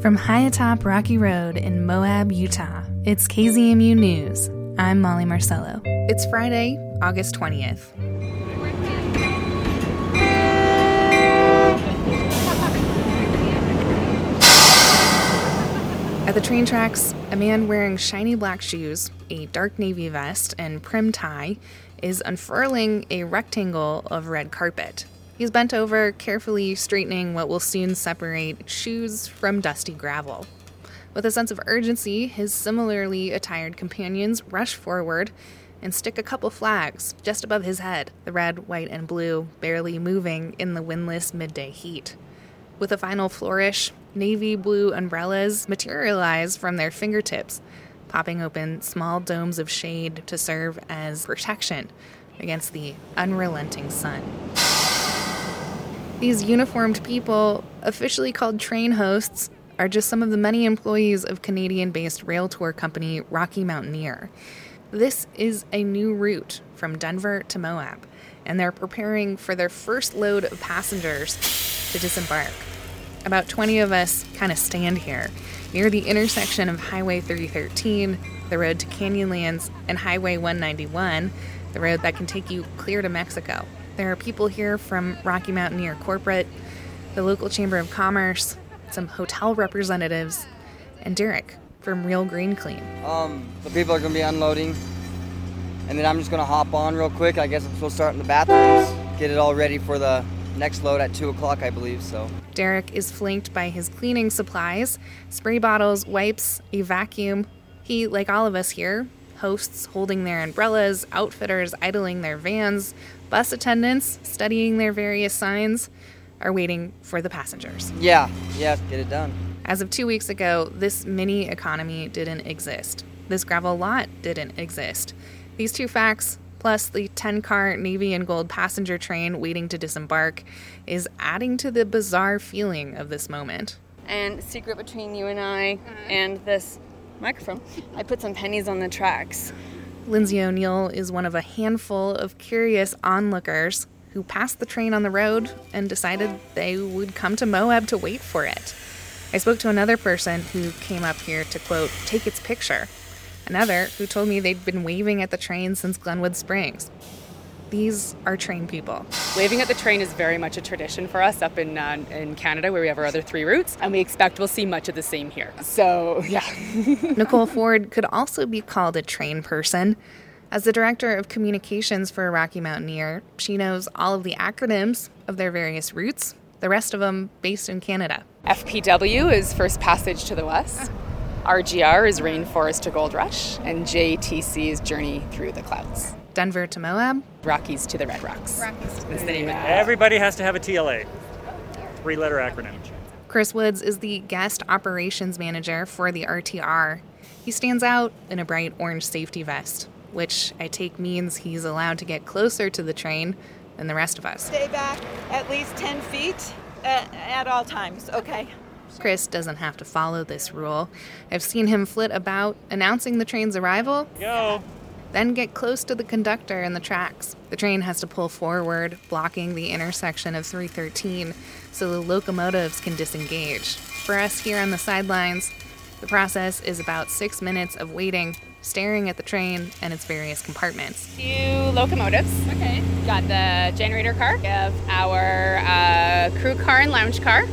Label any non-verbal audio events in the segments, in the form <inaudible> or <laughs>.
From high atop Rocky Road in Moab, Utah, it's KZMU News. I'm Molly Marcello. It's Friday, August 20th. At the train tracks, a man wearing shiny black shoes, a dark navy vest, and prim tie is unfurling a rectangle of red carpet. He's bent over, carefully straightening what will soon separate shoes from dusty gravel. With a sense of urgency, his similarly attired companions rush forward and stick a couple flags just above his head, the red, white, and blue barely moving in the windless midday heat. With a final flourish, navy blue umbrellas materialize from their fingertips, popping open small domes of shade to serve as protection against the unrelenting sun. These uniformed people, officially called train hosts, are just some of the many employees of Canadian based rail tour company Rocky Mountaineer. This is a new route from Denver to Moab, and they're preparing for their first load of passengers to disembark. About 20 of us kind of stand here near the intersection of Highway 313, the road to Canyonlands, and Highway 191, the road that can take you clear to Mexico. There are people here from Rocky Mountaineer Corporate, the local Chamber of Commerce, some hotel representatives, and Derek from Real Green Clean. Um, the people are going to be unloading, and then I'm just going to hop on real quick. I guess I'm supposed to start in the bathrooms, get it all ready for the next load at 2 o'clock, I believe. So Derek is flanked by his cleaning supplies spray bottles, wipes, a vacuum. He, like all of us here, hosts holding their umbrellas, outfitters idling their vans, bus attendants studying their various signs, are waiting for the passengers. Yeah, yeah, get it done. As of two weeks ago, this mini economy didn't exist. This gravel lot didn't exist. These two facts plus the 10 car navy and gold passenger train waiting to disembark, is adding to the bizarre feeling of this moment. And secret between you and I and this microphone, I put some pennies on the tracks. Lindsay O'Neill is one of a handful of curious onlookers who passed the train on the road and decided they would come to Moab to wait for it. I spoke to another person who came up here to quote, take its picture another who told me they'd been waving at the train since Glenwood Springs. These are train people. Waving at the train is very much a tradition for us up in uh, in Canada, where we have our other three routes, and we expect we'll see much of the same here. So, yeah. <laughs> Nicole Ford could also be called a train person. As the director of communications for Rocky Mountaineer, she knows all of the acronyms of their various routes, the rest of them based in Canada. FPW is First Passage to the West. RGR is Rainforest to Gold Rush, and JTC is Journey Through the Clouds. Denver to Moab, Rockies to the Red Rocks. Rockies to the name Everybody has to have a TLA, three letter acronym. Chris Woods is the guest operations manager for the RTR. He stands out in a bright orange safety vest, which I take means he's allowed to get closer to the train than the rest of us. Stay back at least 10 feet at, at all times, okay? Chris doesn't have to follow this rule. I've seen him flit about announcing the train's arrival. Go. Then get close to the conductor and the tracks. The train has to pull forward, blocking the intersection of 313 so the locomotives can disengage. For us here on the sidelines, the process is about six minutes of waiting, staring at the train and its various compartments. Few locomotives. Okay. Got the generator car. We have our uh, crew car and lounge car.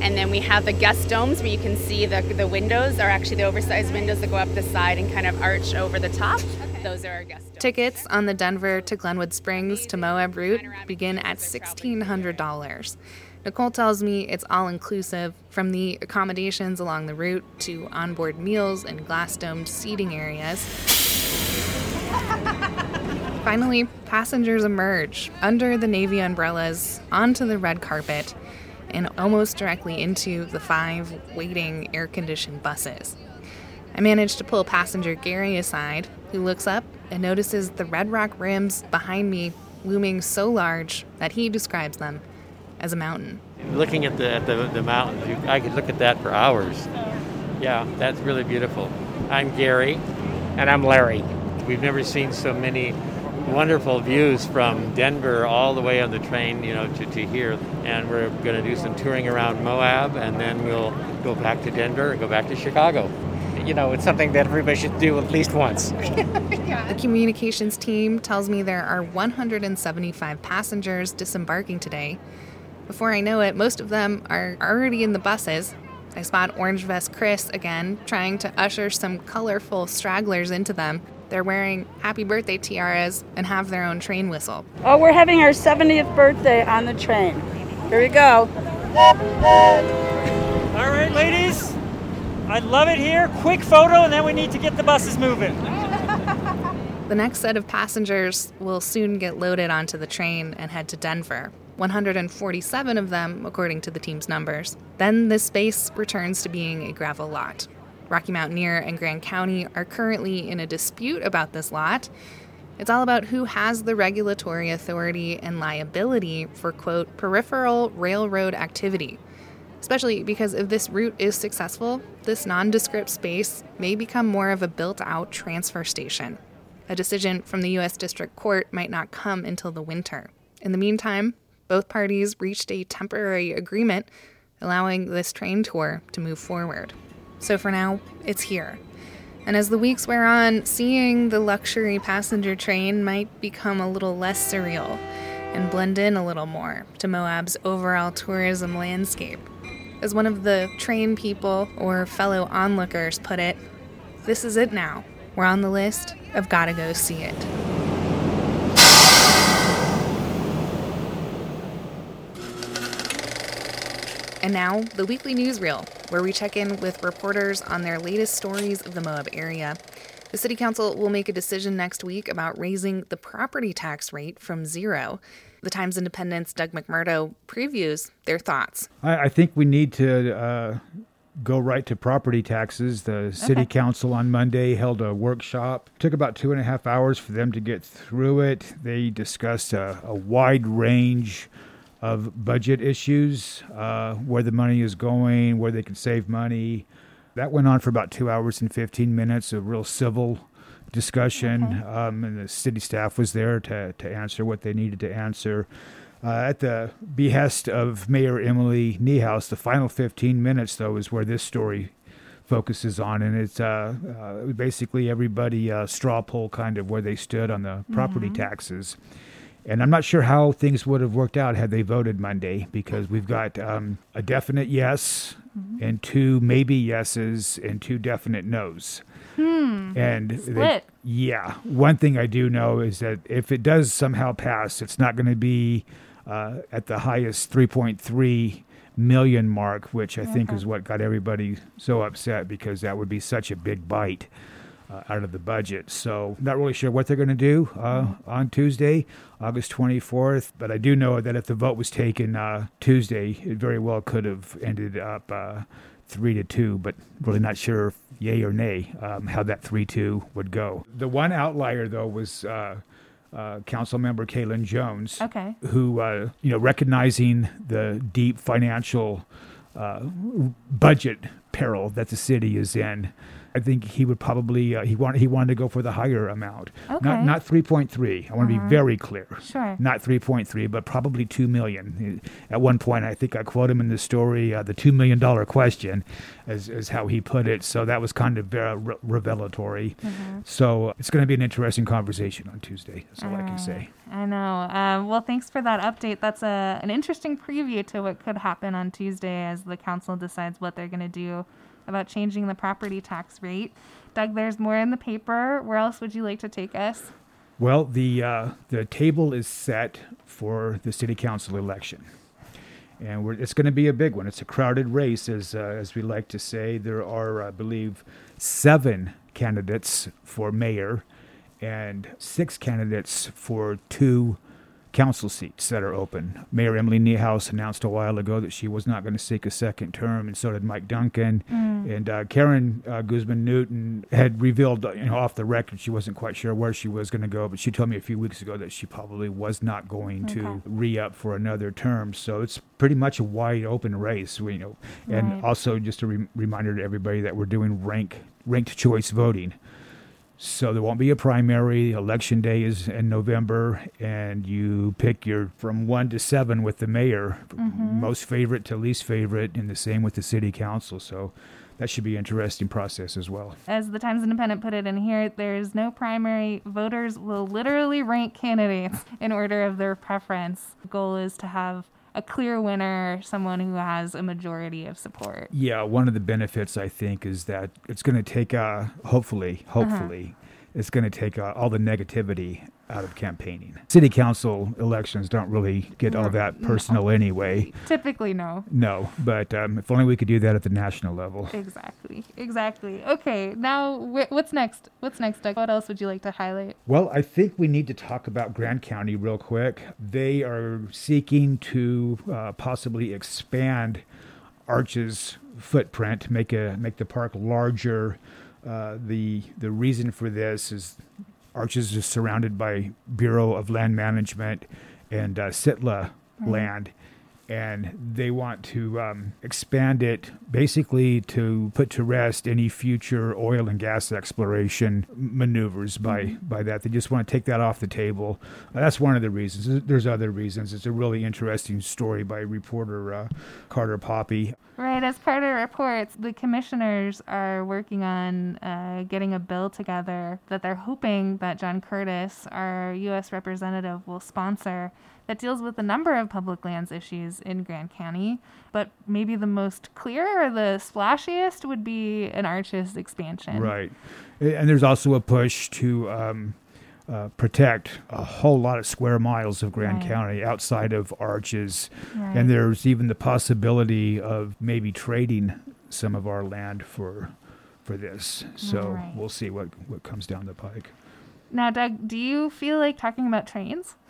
And then we have the guest domes where you can see the, the windows are actually the oversized windows that go up the side and kind of arch over the top. Those are our. Tickets on the Denver to Glenwood Springs to Moab route begin at $1,600. Nicole tells me it's all inclusive from the accommodations along the route to onboard meals and glass domed seating areas. <laughs> Finally, passengers emerge under the navy umbrellas onto the red carpet and almost directly into the five waiting air conditioned buses. I managed to pull passenger Gary aside, who looks up and notices the red rock rims behind me looming so large that he describes them as a mountain. Looking at the, at the, the mountains, you, I could look at that for hours. Yeah, that's really beautiful. I'm Gary. And I'm Larry. We've never seen so many wonderful views from Denver all the way on the train, you know, to, to here. And we're going to do some touring around Moab, and then we'll go back to Denver and go back to Chicago. You know, it's something that everybody should do at least once. <laughs> The communications team tells me there are 175 passengers disembarking today. Before I know it, most of them are already in the buses. I spot Orange Vest Chris again, trying to usher some colorful stragglers into them. They're wearing happy birthday tiaras and have their own train whistle. Oh, we're having our 70th birthday on the train. Here we go. All right, ladies. I love it here. Quick photo, and then we need to get the buses moving. The next set of passengers will soon get loaded onto the train and head to Denver. 147 of them, according to the team's numbers. Then this space returns to being a gravel lot. Rocky Mountaineer and Grand County are currently in a dispute about this lot. It's all about who has the regulatory authority and liability for, quote, peripheral railroad activity. Especially because if this route is successful, this nondescript space may become more of a built out transfer station. A decision from the U.S. District Court might not come until the winter. In the meantime, both parties reached a temporary agreement allowing this train tour to move forward. So for now, it's here. And as the weeks wear on, seeing the luxury passenger train might become a little less surreal and blend in a little more to Moab's overall tourism landscape. As one of the train people or fellow onlookers put it, this is it now. We're on the list of gotta go see it. And now, the weekly newsreel, where we check in with reporters on their latest stories of the Moab area. The City Council will make a decision next week about raising the property tax rate from zero. The Times Independent's, Doug McMurdo previews their thoughts. I, I think we need to uh, go right to property taxes. The City Okay. Council on Monday held a workshop. took about two and a half hours for them to get through it. They discussed a, a wide range of budget issues, uh, where the money is going, where they can save money. That went on for about two hours and 15 minutes, a real civil discussion. Um, and the city staff was there to, to answer what they needed to answer. Uh, at the behest of Mayor Emily Niehaus, the final 15 minutes, though, is where this story focuses on. And it's uh, uh, basically everybody uh, straw poll kind of where they stood on the property Mhm. taxes. And I'm not sure how things would have worked out had they voted Monday because we've got um, a definite yes and two maybe yeses and two definite nos. Hmm. And they- yeah, one thing I do know is that if it does somehow pass, it's not going to be uh, at the highest 3.3 million mark, which I think is what got everybody so upset because that would be such a big bite uh, out of the budget. So, not really sure what they're going to do uh, on Tuesday, August 24th. But I do know that if the vote was taken uh, Tuesday, it very well could have ended up uh, three to two. But really not sure, if yay or nay, um, how that three-two would go. The one outlier though was. Uh, uh, Council Member Kalen Jones, Okay. who uh, you know recognizing the deep financial uh, budget peril that the city is in. I think he would probably uh, he wanted he wanted to go for the higher amount, Okay. not not three point three. I want to Uh-huh. be very clear. Sure. Not three point three, but probably two million. At one point, I think I quote him in the story, uh, the two million dollar question, as is how he put it. So that was kind of very re- revelatory. Mhm. So it's going to be an interesting conversation on Tuesday. That's all I can say. I know. Um, well, thanks for that update. That's a, an interesting preview to what could happen on Tuesday as the council decides what they're going to do about changing the property tax rate. Doug, there's more in the paper. Where else would you like to take us? Well, the uh, the table is set for the city council election, and it's going to be a big one. It's a crowded race, as uh, as we like to say. There are, I believe, seven candidates for mayor, and six candidates for two council seats that are open. Mayor Emily Niehaus announced a while ago that she was not going to seek a second term, and so did Mike Duncan. Mm. And uh, Karen uh, Guzman Newton had revealed, you know, off the record, she wasn't quite sure where she was going to go, but she told me a few weeks ago that she probably was not going to re up for another term. So it's pretty much a wide open race, you know. And Right. also, just a re- reminder to everybody that we're doing rank ranked choice voting. So there won't be a primary. Election day is in November, and you pick your from one to seven with the mayor, Mhm. most favorite to least favorite, and the same with the city council. So that should be an interesting process as well. As the Times Independent put it in here, there's no primary. Voters will literally rank candidates in order of their preference. The goal is to have a clear winner, someone who has a majority of support. Yeah, one of the benefits I think is that it's going to take, a hopefully, uh-huh. hopefully, it's going to take uh, all the negativity out of campaigning. City council elections don't really get all that personal anyway. Typically, no. No, but um, if only we could do that at the national level. Exactly. Exactly. Okay. Now, wh- what's next? What's next, Doug? What else would you like to highlight? Well, I think we need to talk about Grand County real quick. They are seeking to uh, possibly expand Arches' footprint, make a make the park larger. Uh, the the reason for this is Arches is surrounded by Bureau of Land Management and uh, Sitla Right. land, and they want to um, expand it basically to put to rest any future oil and gas exploration maneuvers by by that. They just want to take that off the table. Uh, that's one of the reasons. There's other reasons. It's a really interesting story by reporter uh, Carter Poppy. Right, as Carter reports, the commissioners are working on uh, getting a bill together that they're hoping that John Curtis, our U.S. representative, will sponsor that deals with a number of public lands issues in Grand County. But maybe the most clear or the splashiest would be an Arches expansion. Right. And there's also a push to um, uh, protect a whole lot of square miles of Grand Right. County outside of Arches. Right. And there's even the possibility of maybe trading some of our land for for this. So Right. we'll see what, what comes down the pike. Now, Doug, do you feel like talking about trains? <laughs>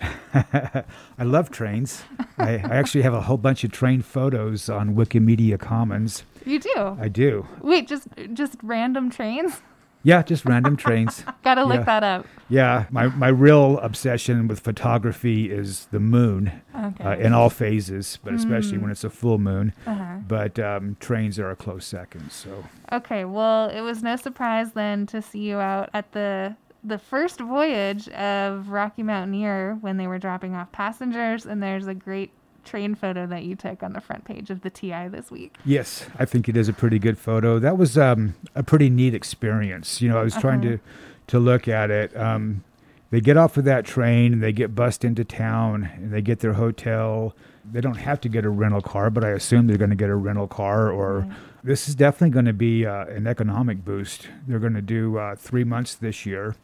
<laughs> I love trains. I, I actually have a whole bunch of train photos on Wikimedia Commons. You do. I do. Wait, just just random trains? Yeah, just random trains. <laughs> Gotta look Yeah. that up. Yeah, my, my real obsession with photography is the moon Okay. uh, in all phases, but especially Mm. when it's a full moon. Uh-huh. But um, trains are a close second. So Okay, well, it was no surprise then to see you out at the the first voyage of Rocky Mountaineer when they were dropping off passengers, and there's a great train photo that you took on the front page of the TI this week. yes, I think it is a pretty good photo. That was um, a pretty neat experience. You know, I was trying Uh-huh. to to look at it. Um, they get off of that train and they get bussed into town and they get their hotel. They don't have to get a rental car, but I assume they're going to get a rental car or this is definitely going to be uh, an economic boost. They're going to do uh, three months this year,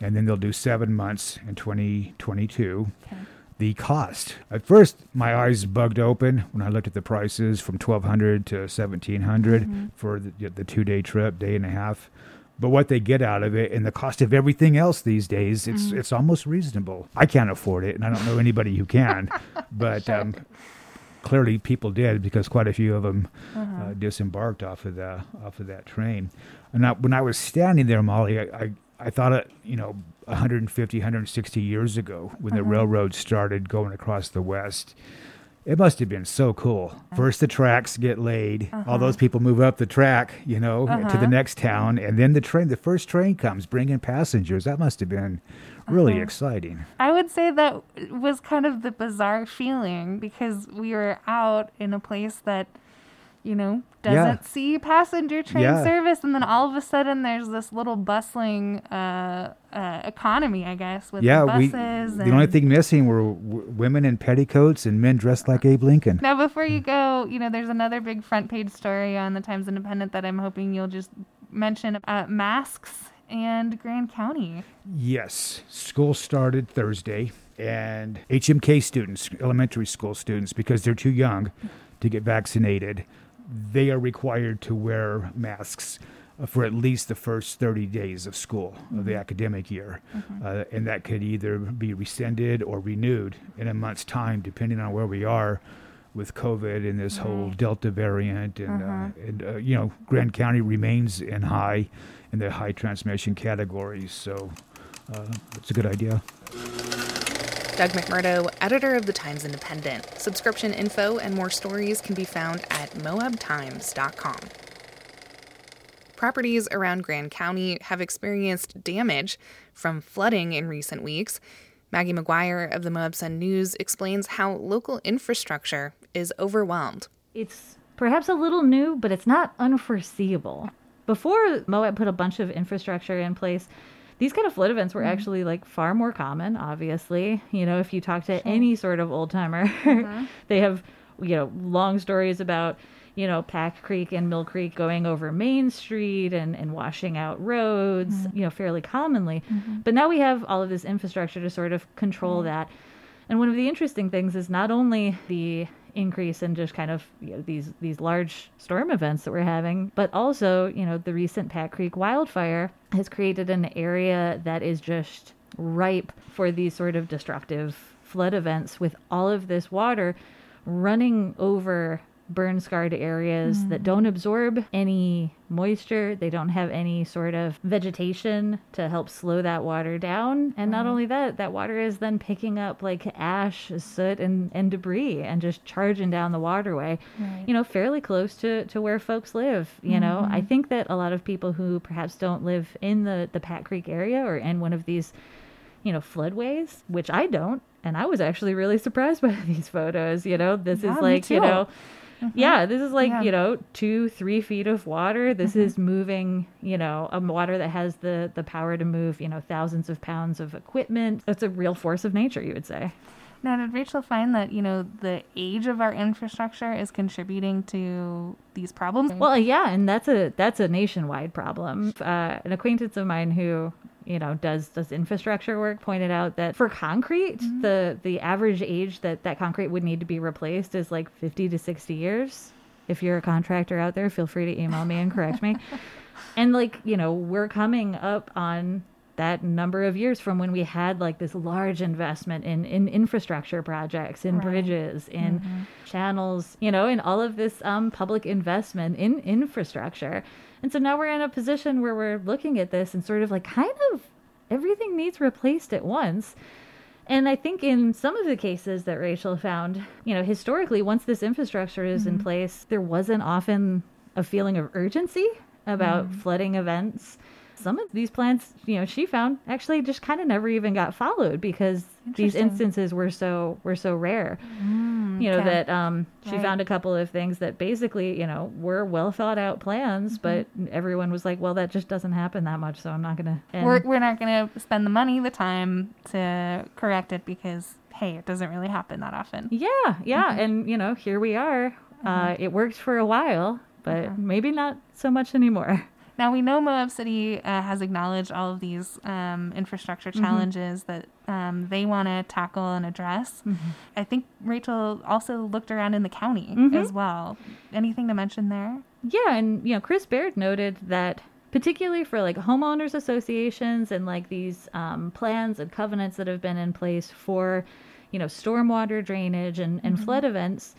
and then they'll do seven months in 2022. The cost. At first, my eyes bugged open when I looked at the prices from 1200 to 1700 Mhm. for the, the two day trip, day and a half. But what they get out of it and the cost of everything else these days, it's Mhm. it's almost reasonable. I can't afford it, and I don't know anybody who can. <laughs> but um, clearly, people did because quite a few of them Uh-huh. uh, disembarked off of the off of that train. And I, when I was standing there, Molly, I, I, I thought, it, you know, 150, 160 years ago when the Uh-huh. railroad started going across the west. It must have been so cool. First, the tracks get laid. All Uh-huh. those people move up the track, you know, to Uh-huh. the next town, and then the train, the first train comes, bringing passengers. That must have been really Uh-huh. exciting. I would say that was kind of the bizarre feeling because we were out in a place that, you know, doesn't Yeah. see passenger train Yeah. service, and then all of a sudden there's this little bustling uh, uh, economy, I guess, with yeah, the we. buses. The only thing missing were w- women in petticoats and men dressed like Abe Lincoln. Now, before you go, you know, there's another big front page story on the Times Independent that I'm hoping you'll just mention uh, masks and Grand County. Yes, school started Thursday, and HMK students, elementary school students, because they're too young to get vaccinated, they are required to wear masks uh, for at least the first 30 days of school of the Mhm. academic year. Mhm. Uh, and that could either be rescinded or renewed in a month's time, depending on where we are with COVID and this whole Delta variant. And, uh, and uh, you know, Grand County remains in high, in the high transmission categories. So uh, it's a good idea. Doug McMurdo, editor of the Times Independent. Subscription info and more stories can be found at moabtimes.com. Properties around Grand County have experienced damage from flooding in recent weeks. Maggie McGuire of the Moab Sun News explains how local infrastructure is overwhelmed. It's perhaps a little new, but it's not unforeseeable. Before Moab put a bunch of infrastructure in place, these kind of flood events were Mhm. actually like far more common, obviously. You know, if you talk to any sort of old timer, Mhm. <laughs> they have, you know, long stories about, you know, Pack Creek and Mill Creek going over Main Street and, and washing out roads, you know, fairly commonly. Mhm. But now we have all of this infrastructure to sort of control that. And one of the interesting things is not only the increase in just kind of you know, these these large storm events that we're having, but also you know the recent Pack Creek wildfire has created an area that is just ripe for these sort of destructive flood events with all of this water running over burn scarred areas that Mhm. don't absorb any moisture they don't have any sort of vegetation to help slow that water down and not only that that water is then picking up like ash soot and, and debris and just charging down the waterway Right. you know fairly close to, to where folks live you know i Mhm. think that a lot of people who perhaps don't live in the the pack creek area or in one of these you know floodways which i don't and i was actually really surprised <laughs> by these photos you know this Yeah, is like you too. Know yeah this is like Yeah. you know two three feet of water this Mhm. is moving you know a water that has the the power to move you know thousands of pounds of equipment it's a real force of nature you would say Now, did Rachel find that, you know, the age of our infrastructure is contributing to these problems? Well, yeah, and that's a that's a nationwide problem. Uh, an acquaintance of mine who you know does does infrastructure work pointed out that for concrete, mm-hmm. the the average age that that concrete would need to be replaced is like fifty to sixty years. If you're a contractor out there, feel free to email me and correct me. <laughs> And like you know, we're coming up on that number of years from when we had like this large investment in in infrastructure projects in Right. bridges in Mhm. channels you know in all of this um, public investment in infrastructure and so now we're in a position where we're looking at this and sort of like kind of everything needs replaced at once and I think in some of the cases that Rachel found, you know, historically, once this infrastructure is in Mhm. place, there wasn't often a feeling of urgency about Mhm. flooding events. Some of these plans, you know, she found actually just kind of never even got followed because these instances were so were so rare. Mm, You know okay. that um, she Right. found a couple of things that basically, you know, were well thought out plans, but everyone was like, "Well, that just doesn't happen that much, so I'm not gonna." and- we're, we're not going to spend the money, the time to correct it because, hey, it doesn't really happen that often. Yeah, yeah, Mhm. and you know, here we are. Uh, it worked for a while, but maybe not so much anymore. Now we know Moab City uh, has acknowledged all of these um, infrastructure Mhm. challenges that um, they want to tackle and address. Mhm. I think Rachel also looked around in the county Mhm. as well. Anything to mention there? Yeah, and you know, Chris Baird noted that particularly for like homeowners associations and like these um, plans and covenants that have been in place for, you know, stormwater drainage and, and Mhm. flood events,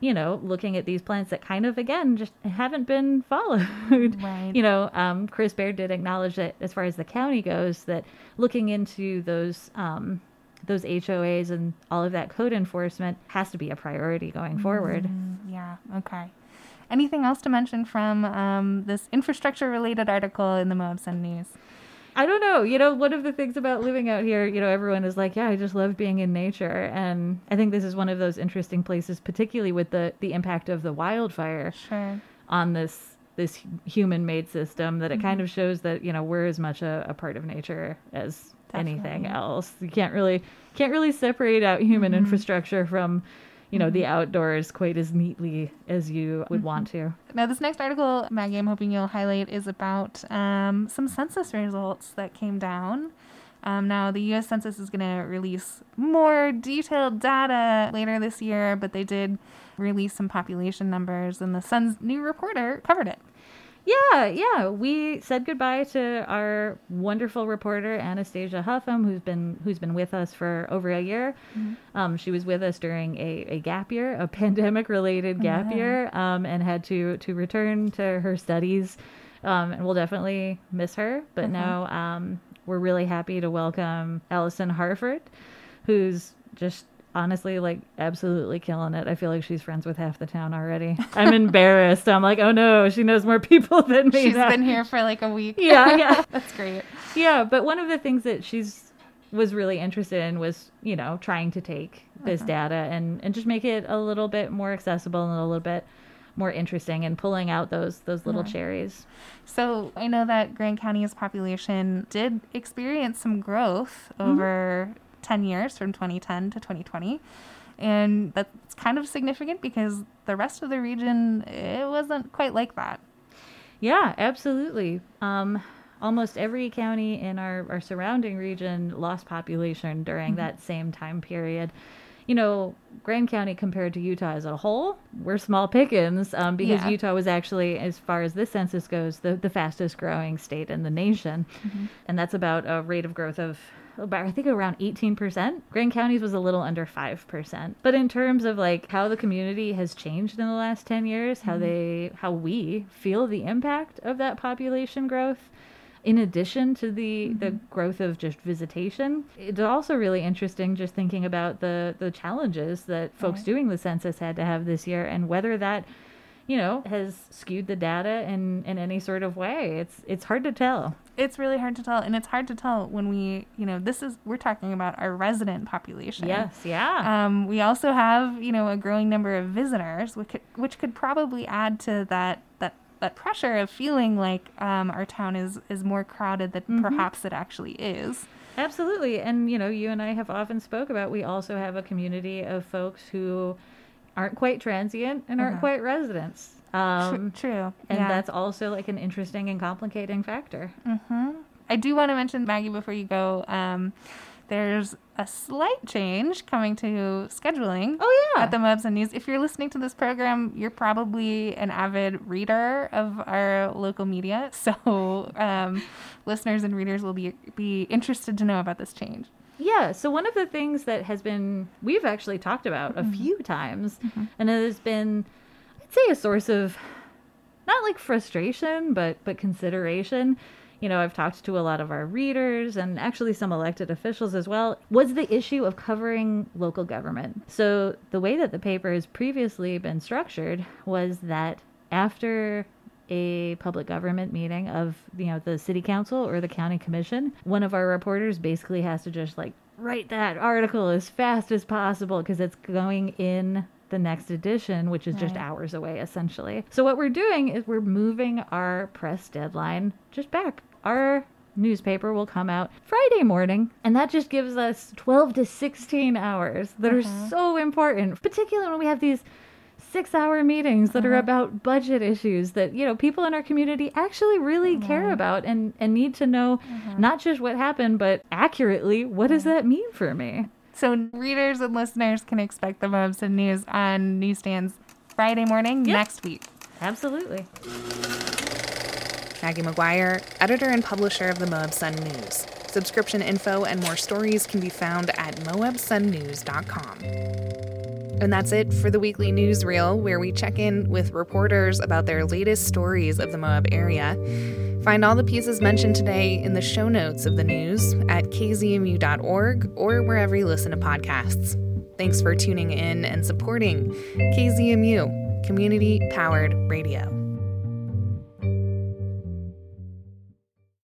you know, looking at these plans that kind of again just haven't been followed. <laughs> Right. You know, um, Chris Baird did acknowledge that as far as the county goes, that looking into those um, those HOAs and all of that code enforcement has to be a priority going forward. Mm, yeah. Okay. Anything else to mention from um, this infrastructure-related article in the Moab Sun News? I don't know. You know, one of the things about living out here, you know, everyone is like, yeah, I just love being in nature. And I think this is one of those interesting places, particularly with the, the impact of the wildfire Sure. on this this human made system that it kind Mhm. of shows that, you know, we're as much a, a part of nature as anything else. You can't really can't really separate out human Mhm. infrastructure from, you know, the Mhm. outdoors quite as neatly as you would want to. Now, this next article, Maggie, I'm hoping you'll highlight, is about um, some census results that came down. Um, now, the U.S. Census is going to release more detailed data later this year, but they did release some population numbers, and the Sun's new reporter covered it. Yeah, yeah. We said goodbye to our wonderful reporter Anastasia Huffam, who's been who's been with us for over a year. Mhm. Um, she was with us during a, a gap year, a <laughs> pandemic related gap Yeah. year, um, and had to to return to her studies. Um, and we'll definitely miss her. But Mhm. now um, we're really happy to welcome Allison Harford, who's just honestly like absolutely killing it. I feel like she's friends with half the town already. I'm embarrassed. I'm like, oh no, she knows more <laughs> people than me. She's now." been here for like a week. <laughs> Yeah, yeah. <laughs> That's great. Yeah, but one of the things that she's was really interested in was, you know, trying to take this Uh-huh. data and and just make it a little bit more accessible and a little bit more interesting and pulling out those those little Uh-huh. cherries. So I know that Grand County's population did experience some growth Mm-hmm. over 10 years from 2010 to 2020. And that's kind of significant because the rest of the region, it wasn't quite like that. Yeah, absolutely. Um, almost every county in our, our surrounding region lost population during Mhm. that same time period. You know, Grand County compared to Utah as a whole, we're small pickings um, because Yeah. Utah was actually, as far as this census goes, the, the fastest growing state in the nation. Mhm. And that's about a rate of growth of about, I think, around 18%. Grand County's was a little under 5%. But in terms of like how the community has changed in the last 10 years, how Mhm. they, how we feel the impact of that population growth, in addition to the the growth of just visitation it's also really interesting just thinking about the the challenges that folks Right. doing the census had to have this year and whether that you know has skewed the data in in any sort of way it's it's hard to tell It's really hard to tell. And it's hard to tell when we, you know, this is, we're talking about our resident population. Yes, yeah. Um, we also have, you know, a growing number of visitors, which could, which could probably add to that, that, that pressure of feeling like um, our town is, is more crowded than Mhm. perhaps it actually is. Absolutely. And, you know, you and I have often spoke about we also have a community of folks who aren't quite transient and aren't Uh-huh. quite residents. Um, true. And yeah. that's also like an interesting and complicating factor. hmm I do want to mention, Maggie, before you go, um, there's a slight change coming to scheduling. Oh, yeah. At the Moab Sun News. If you're listening to this program, you're probably an avid reader of our local media. <laughs> So um, listeners and readers will be, be interested to know about this change. Yeah. So one of the things that has been we've actually talked about a few times, and it has been, I'd say, a source of not like frustration, but but consideration. You know, I've talked to a lot of our readers and actually some elected officials as well. Was the issue of covering local government? So the way that the paper has previously been structured was that after a public government meeting of you know the city council or the county commission one of our reporters basically has to just like write that article as fast as possible because it's going in the next edition which is just hours away essentially so what we're doing is we're moving our press deadline just back our newspaper will come out Friday morning, and that just gives us 12 to 16 hours that Uh-huh. are so important, particularly when we have these six hour meetings that are Uh-huh. about budget issues that you know people in our community actually really care about and and need to know Uh-huh. not just what happened but accurately what does that mean for me So readers and listeners can expect the Moab Sun News on newsstands Friday morning Yep. next week. Absolutely. Maggie McGuire, editor and publisher of the Moab Sun News. Subscription info and more stories can be found at moabsunnews.com. And that's it for the weekly newsreel, where we check in with reporters about their latest stories of the Moab area. Find all the pieces mentioned today in the show notes of the news at kzmu.org or wherever you listen to podcasts. Thanks for tuning in and supporting KZMU, community powered radio.